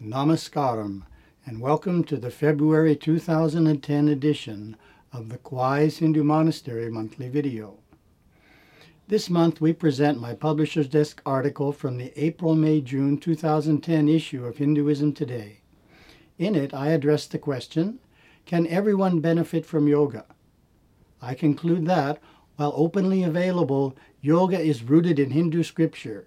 Namaskaram, and welcome to the February 2010 edition of the Kauai's Hindu Monastery monthly video. This month we present my Publisher's Desk article from the April, May, June 2010 issue of Hinduism Today. In it, I address the question Can everyone benefit from yoga? I conclude that, while openly available, yoga is rooted in Hindu scripture,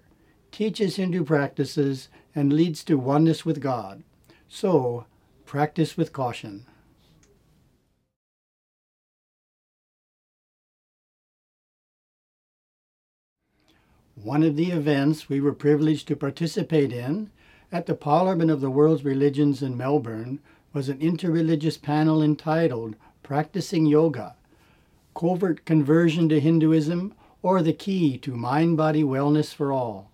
teaches Hindu practices, and leads to oneness with God. So, practice with caution. One of the events we were privileged to participate in at the Parliament of the World's Religions in Melbourne was an interreligious panel entitled Practicing Yoga Covert Conversion to Hinduism or the Key to Mind Body Wellness for All.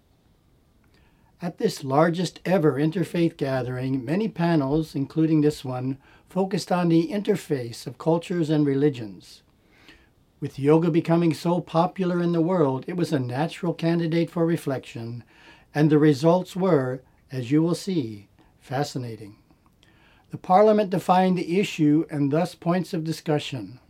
At this largest ever interfaith gathering, many panels, including this one, focused on the interface of cultures and religions. With yoga becoming so popular in the world, it was a natural candidate for reflection, and the results were, as you will see, fascinating. The Parliament defined the issue and thus points of discussion.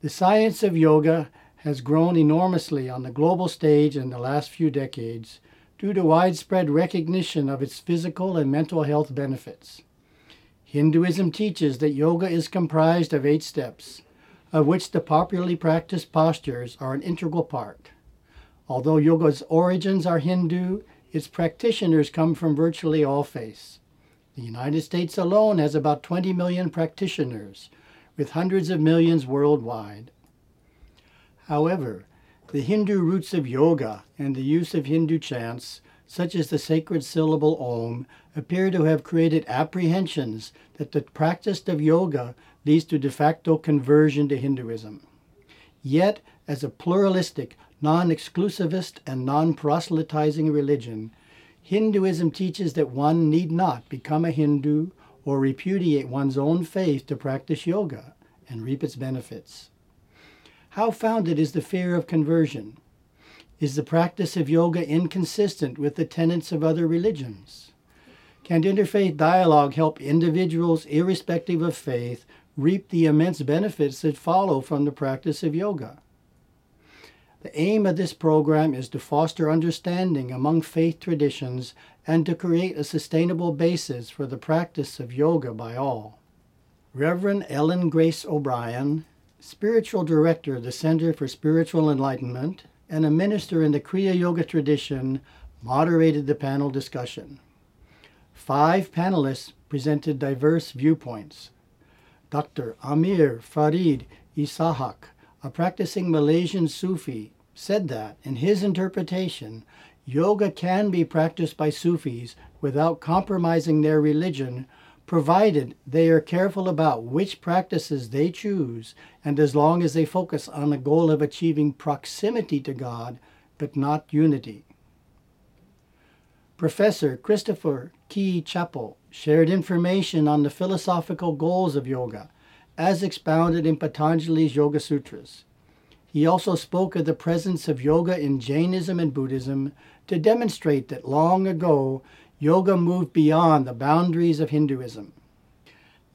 The science of yoga has grown enormously on the global stage in the last few decades due to widespread recognition of its physical and mental health benefits. Hinduism teaches that yoga is comprised of eight steps, of which the popularly practiced postures are an integral part. Although yoga's origins are Hindu, its practitioners come from virtually all faiths. The United States alone has about 20 million practitioners, with hundreds of millions worldwide. However, the Hindu roots of yoga and the use of Hindu chants, such as the sacred syllable Om, appear to have created apprehensions that the practice of yoga leads to de facto conversion to Hinduism. Yet, as a pluralistic, non exclusivist, and non proselytizing religion, Hinduism teaches that one need not become a Hindu or repudiate one's own faith to practice yoga and reap its benefits. How founded is the fear of conversion? Is the practice of yoga inconsistent with the tenets of other religions? Can interfaith dialogue help individuals, irrespective of faith, reap the immense benefits that follow from the practice of yoga? The aim of this program is to foster understanding among faith traditions and to create a sustainable basis for the practice of yoga by all. Reverend Ellen Grace O'Brien, spiritual director of the Center for Spiritual Enlightenment and a minister in the Kriya Yoga tradition, moderated the panel discussion. Five panelists presented diverse viewpoints. Dr. Amir Farid Isahak, a practicing Malaysian Sufi, said that, in his interpretation, yoga can be practiced by Sufis without compromising their religion, provided they are careful about which practices they choose and as long as they focus on the goal of achieving proximity to God, but not unity. Professor Christopher Key Chapple shared information on the philosophical goals of yoga, as expounded in Patanjali's Yoga Sutras. He also spoke of the presence of yoga in Jainism and Buddhism to demonstrate that long ago yoga moved beyond the boundaries of Hinduism.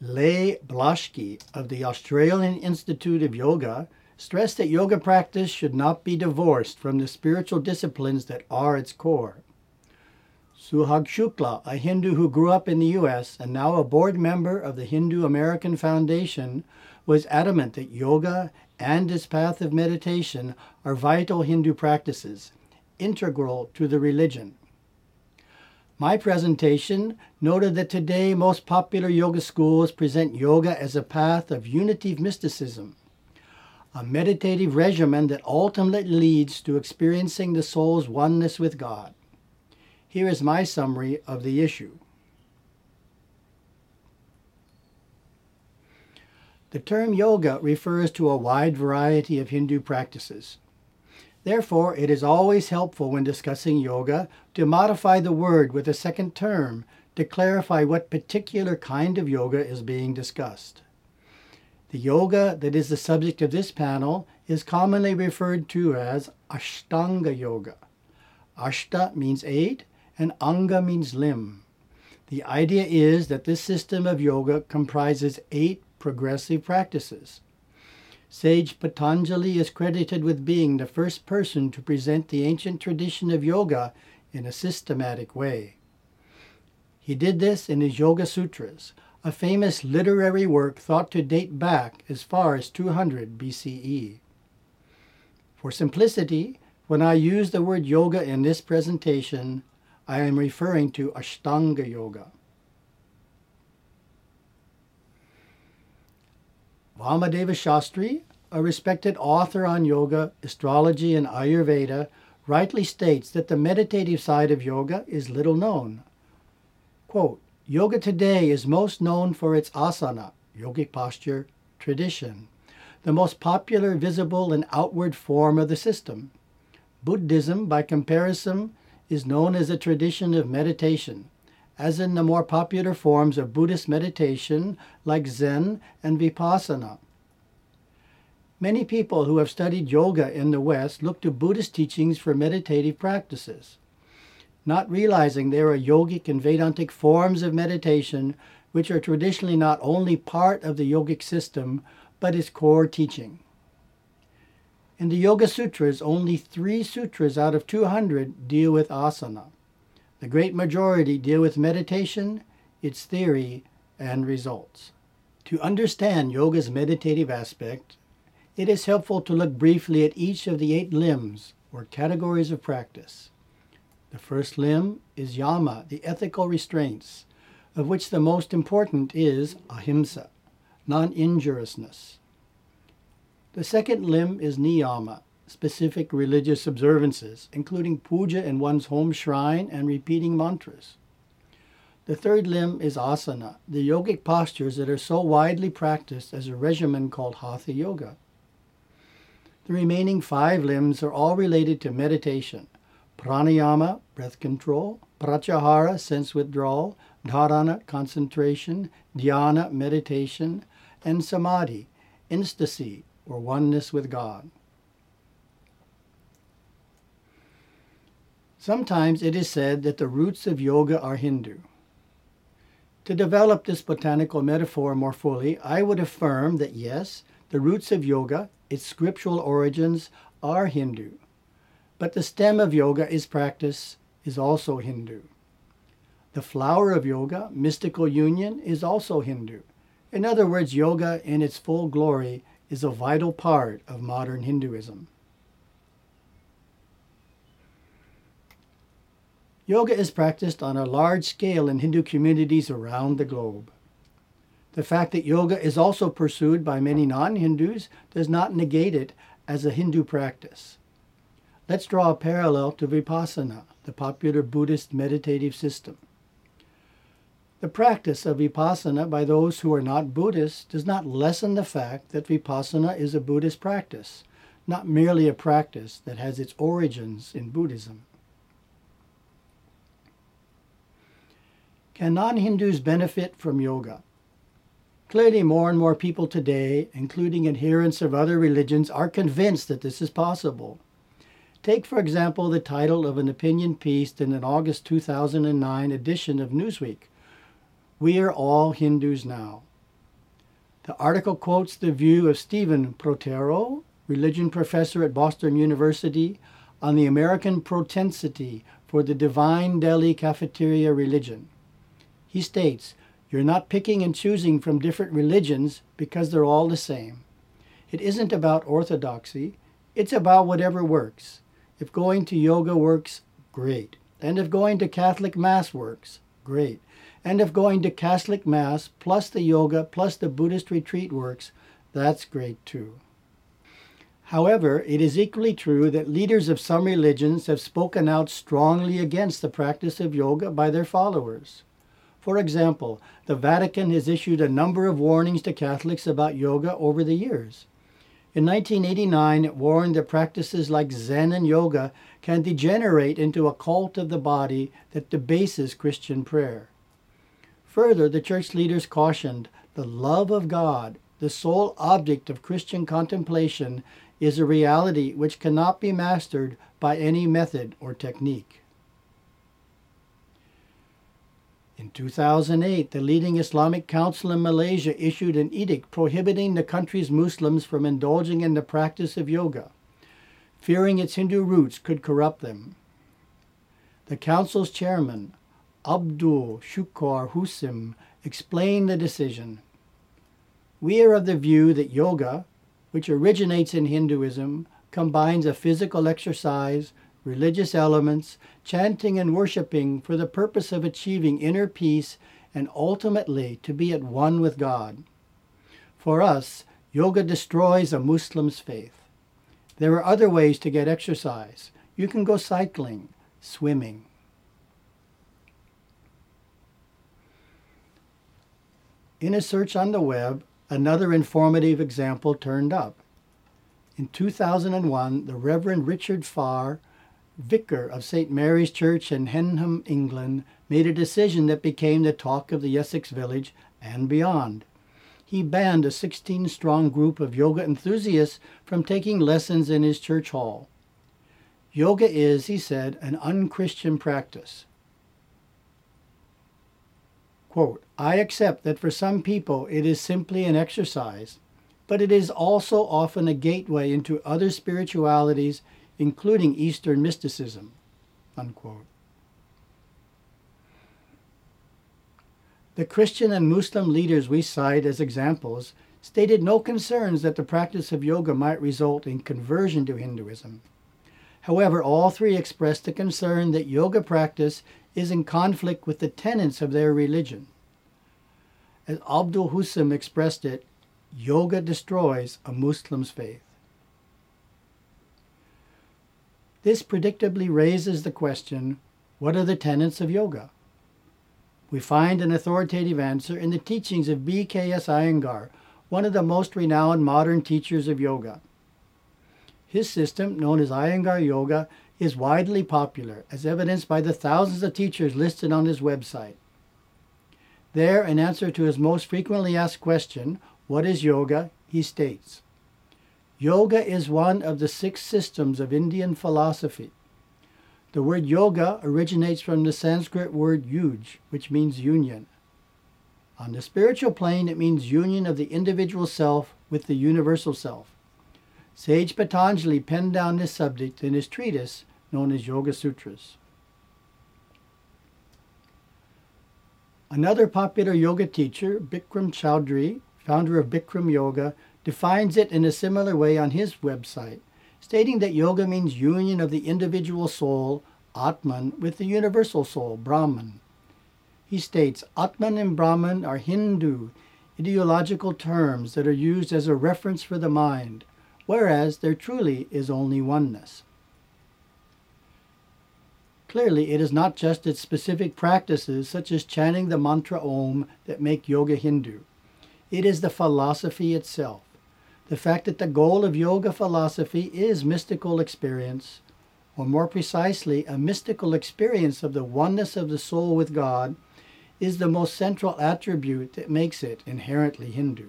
Leigh Blashki of the Australian Institute of Yoga stressed that yoga practice should not be divorced from the spiritual disciplines that are its core. Suhag Shukla, a Hindu who grew up in the U.S. and now a board member of the Hindu American Foundation, was adamant that yoga and its path of meditation are vital Hindu practices, integral to the religion. My presentation noted that today most popular yoga schools present yoga as a path of unitive mysticism, a meditative regimen that ultimately leads to experiencing the soul's oneness with God. Here is my summary of the issue. The term yoga refers to a wide variety of Hindu practices. Therefore, it is always helpful when discussing yoga to modify the word with a second term to clarify what particular kind of yoga is being discussed. The yoga that is the subject of this panel is commonly referred to as Ashtanga Yoga. Ashta means eight and Anga means limb. The idea is that this system of yoga comprises eight progressive practices. Sage Patanjali is credited with being the first person to present the ancient tradition of yoga in a systematic way. He did this in his Yoga Sutras, a famous literary work thought to date back as far as 200 BCE. For simplicity, when I use the word yoga in this presentation, I am referring to Ashtanga Yoga. Vamadeva Shastri, a respected author on yoga, astrology, and Ayurveda, rightly states that the meditative side of yoga is little known. Quote, yoga today is most known for its asana, yogic posture, tradition, the most popular visible and outward form of the system. Buddhism, by comparison, is known as a tradition of meditation, as in the more popular forms of Buddhist meditation like Zen and Vipassana. Many people who have studied yoga in the West look to Buddhist teachings for meditative practices, not realizing there are yogic and Vedantic forms of meditation which are traditionally not only part of the yogic system but its core teaching. In the Yoga Sutras, only three sutras out of 200 deal with asana. The great majority deal with meditation, its theory, and results. To understand yoga's meditative aspect, it is helpful to look briefly at each of the eight limbs or categories of practice. The first limb is yama, the ethical restraints, of which the most important is ahimsa, non injuriousness. The second limb is niyama, specific religious observances, including puja in one's home shrine and repeating mantras. The third limb is asana, the yogic postures that are so widely practiced as a regimen called hatha yoga. The remaining five limbs are all related to meditation pranayama, breath control, pratyahara, sense withdrawal, dharana, concentration, dhyana, meditation, and samadhi, ecstasy, or oneness with God. Sometimes it is said that the roots of yoga are Hindu. To develop this botanical metaphor more fully, I would affirm that yes, the roots of yoga, its scriptural origins, are Hindu. But the stem of yoga its practice, is also Hindu. The flower of yoga, mystical union, is also Hindu. In other words, yoga in its full glory is a vital part of modern Hinduism. Yoga is practiced on a large scale in Hindu communities around the globe. The fact that yoga is also pursued by many non Hindus does not negate it as a Hindu practice. Let's draw a parallel to Vipassana, the popular Buddhist meditative system. The practice of Vipassana by those who are not Buddhists does not lessen the fact that Vipassana is a Buddhist practice, not merely a practice that has its origins in Buddhism. Can non Hindus benefit from yoga? Clearly, more and more people today, including adherents of other religions, are convinced that this is possible. Take, for example, the title of an opinion piece in an August 2009 edition of Newsweek We Are All Hindus Now. The article quotes the view of Stephen Prothero, religion professor at Boston University, on the American propensity for the divine deli cafeteria religion. He states, You're not picking and choosing from different religions because they're all the same. It isn't about orthodoxy, it's about whatever works. If going to yoga works, great. And if going to Catholic Mass works, great. And if going to Catholic Mass plus the yoga plus the Buddhist retreat works, that's great too. However, it is equally true that leaders of some religions have spoken out strongly against the practice of yoga by their followers. For example, the Vatican has issued a number of warnings to Catholics about yoga over the years. In 1989, it warned that practices like Zen and yoga can degenerate into a cult of the body that debases Christian prayer. Further, the church leaders cautioned the love of God, the sole object of Christian contemplation, is a reality which cannot be mastered by any method or technique. In 2008, the leading Islamic council in Malaysia issued an edict prohibiting the country's Muslims from indulging in the practice of yoga, fearing its Hindu roots could corrupt them. The council's chairman, Abdul Shukor Husin, explained the decision. We are of the view that yoga, which originates in Hinduism, combines a physical exercise, religious elements, chanting and worshiping for the purpose of achieving inner peace and ultimately to be at one with God. For us, yoga destroys a Muslim's faith. There are other ways to get exercise. You can go cycling, swimming. In a search on the web, another informative example turned up. In 2001, the Reverend Richard Farr, vicar of St. Mary's Church in Henham, England, made a decision that became the talk of the Essex village and beyond. He banned a 16 strong group of yoga enthusiasts from taking lessons in his church hall. Yoga is, he said, an unchristian practice. Quote, I accept that for some people it is simply an exercise, but it is also often a gateway into other spiritualities, including Eastern mysticism. Unquote. The Christian and Muslim leaders we cite as examples stated no concerns that the practice of yoga might result in conversion to Hinduism. However, all three expressed the concern that yoga practice is in conflict with the tenets of their religion. As Abdul Husam expressed it, yoga destroys a Muslim's faith. This predictably raises the question what are the tenets of yoga? We find an authoritative answer in the teachings of B.K.S. Iyengar, one of the most renowned modern teachers of yoga. His system, known as Iyengar Yoga, is widely popular, as evidenced by the thousands of teachers listed on his website. There, in answer to his most frequently asked question, What is yoga? he states Yoga is one of the six systems of Indian philosophy. The word yoga originates from the Sanskrit word yuj, which means union. On the spiritual plane, it means union of the individual self with the universal self. Sage Patanjali penned down this subject in his treatise known as Yoga Sutras. Another popular yoga teacher, Bikram Choudhury, founder of Bikram Yoga, defines it in a similar way on his website, stating that yoga means union of the individual soul, Atman, with the universal soul, Brahman. He states Atman and Brahman are Hindu ideological terms that are used as a reference for the mind, whereas there truly is only oneness. Clearly, it is not just its specific practices, such as chanting the mantra Om, that make yoga Hindu. It is the philosophy itself. The fact that the goal of yoga philosophy is mystical experience, or more precisely, a mystical experience of the oneness of the soul with God, is the most central attribute that makes it inherently Hindu.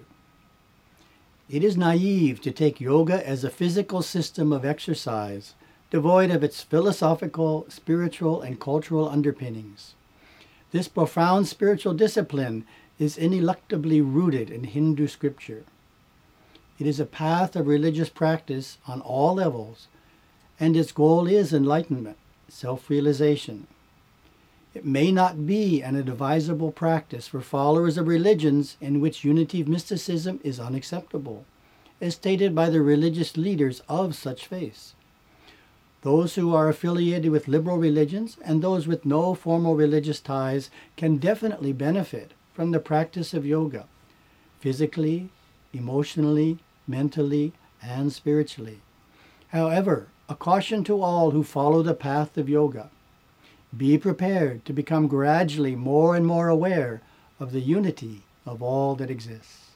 It is naive to take yoga as a physical system of exercise devoid of its philosophical, spiritual, and cultural underpinnings. This profound spiritual discipline is ineluctably rooted in Hindu scripture. It is a path of religious practice on all levels, and its goal is enlightenment, self realization. It may not be an advisable practice for followers of religions in which unitive mysticism is unacceptable, as stated by the religious leaders of such faiths. Those who are affiliated with liberal religions and those with no formal religious ties can definitely benefit from the practice of yoga, physically, emotionally, mentally, and spiritually. However, a caution to all who follow the path of yoga. Be prepared to become gradually more and more aware of the unity of all that exists.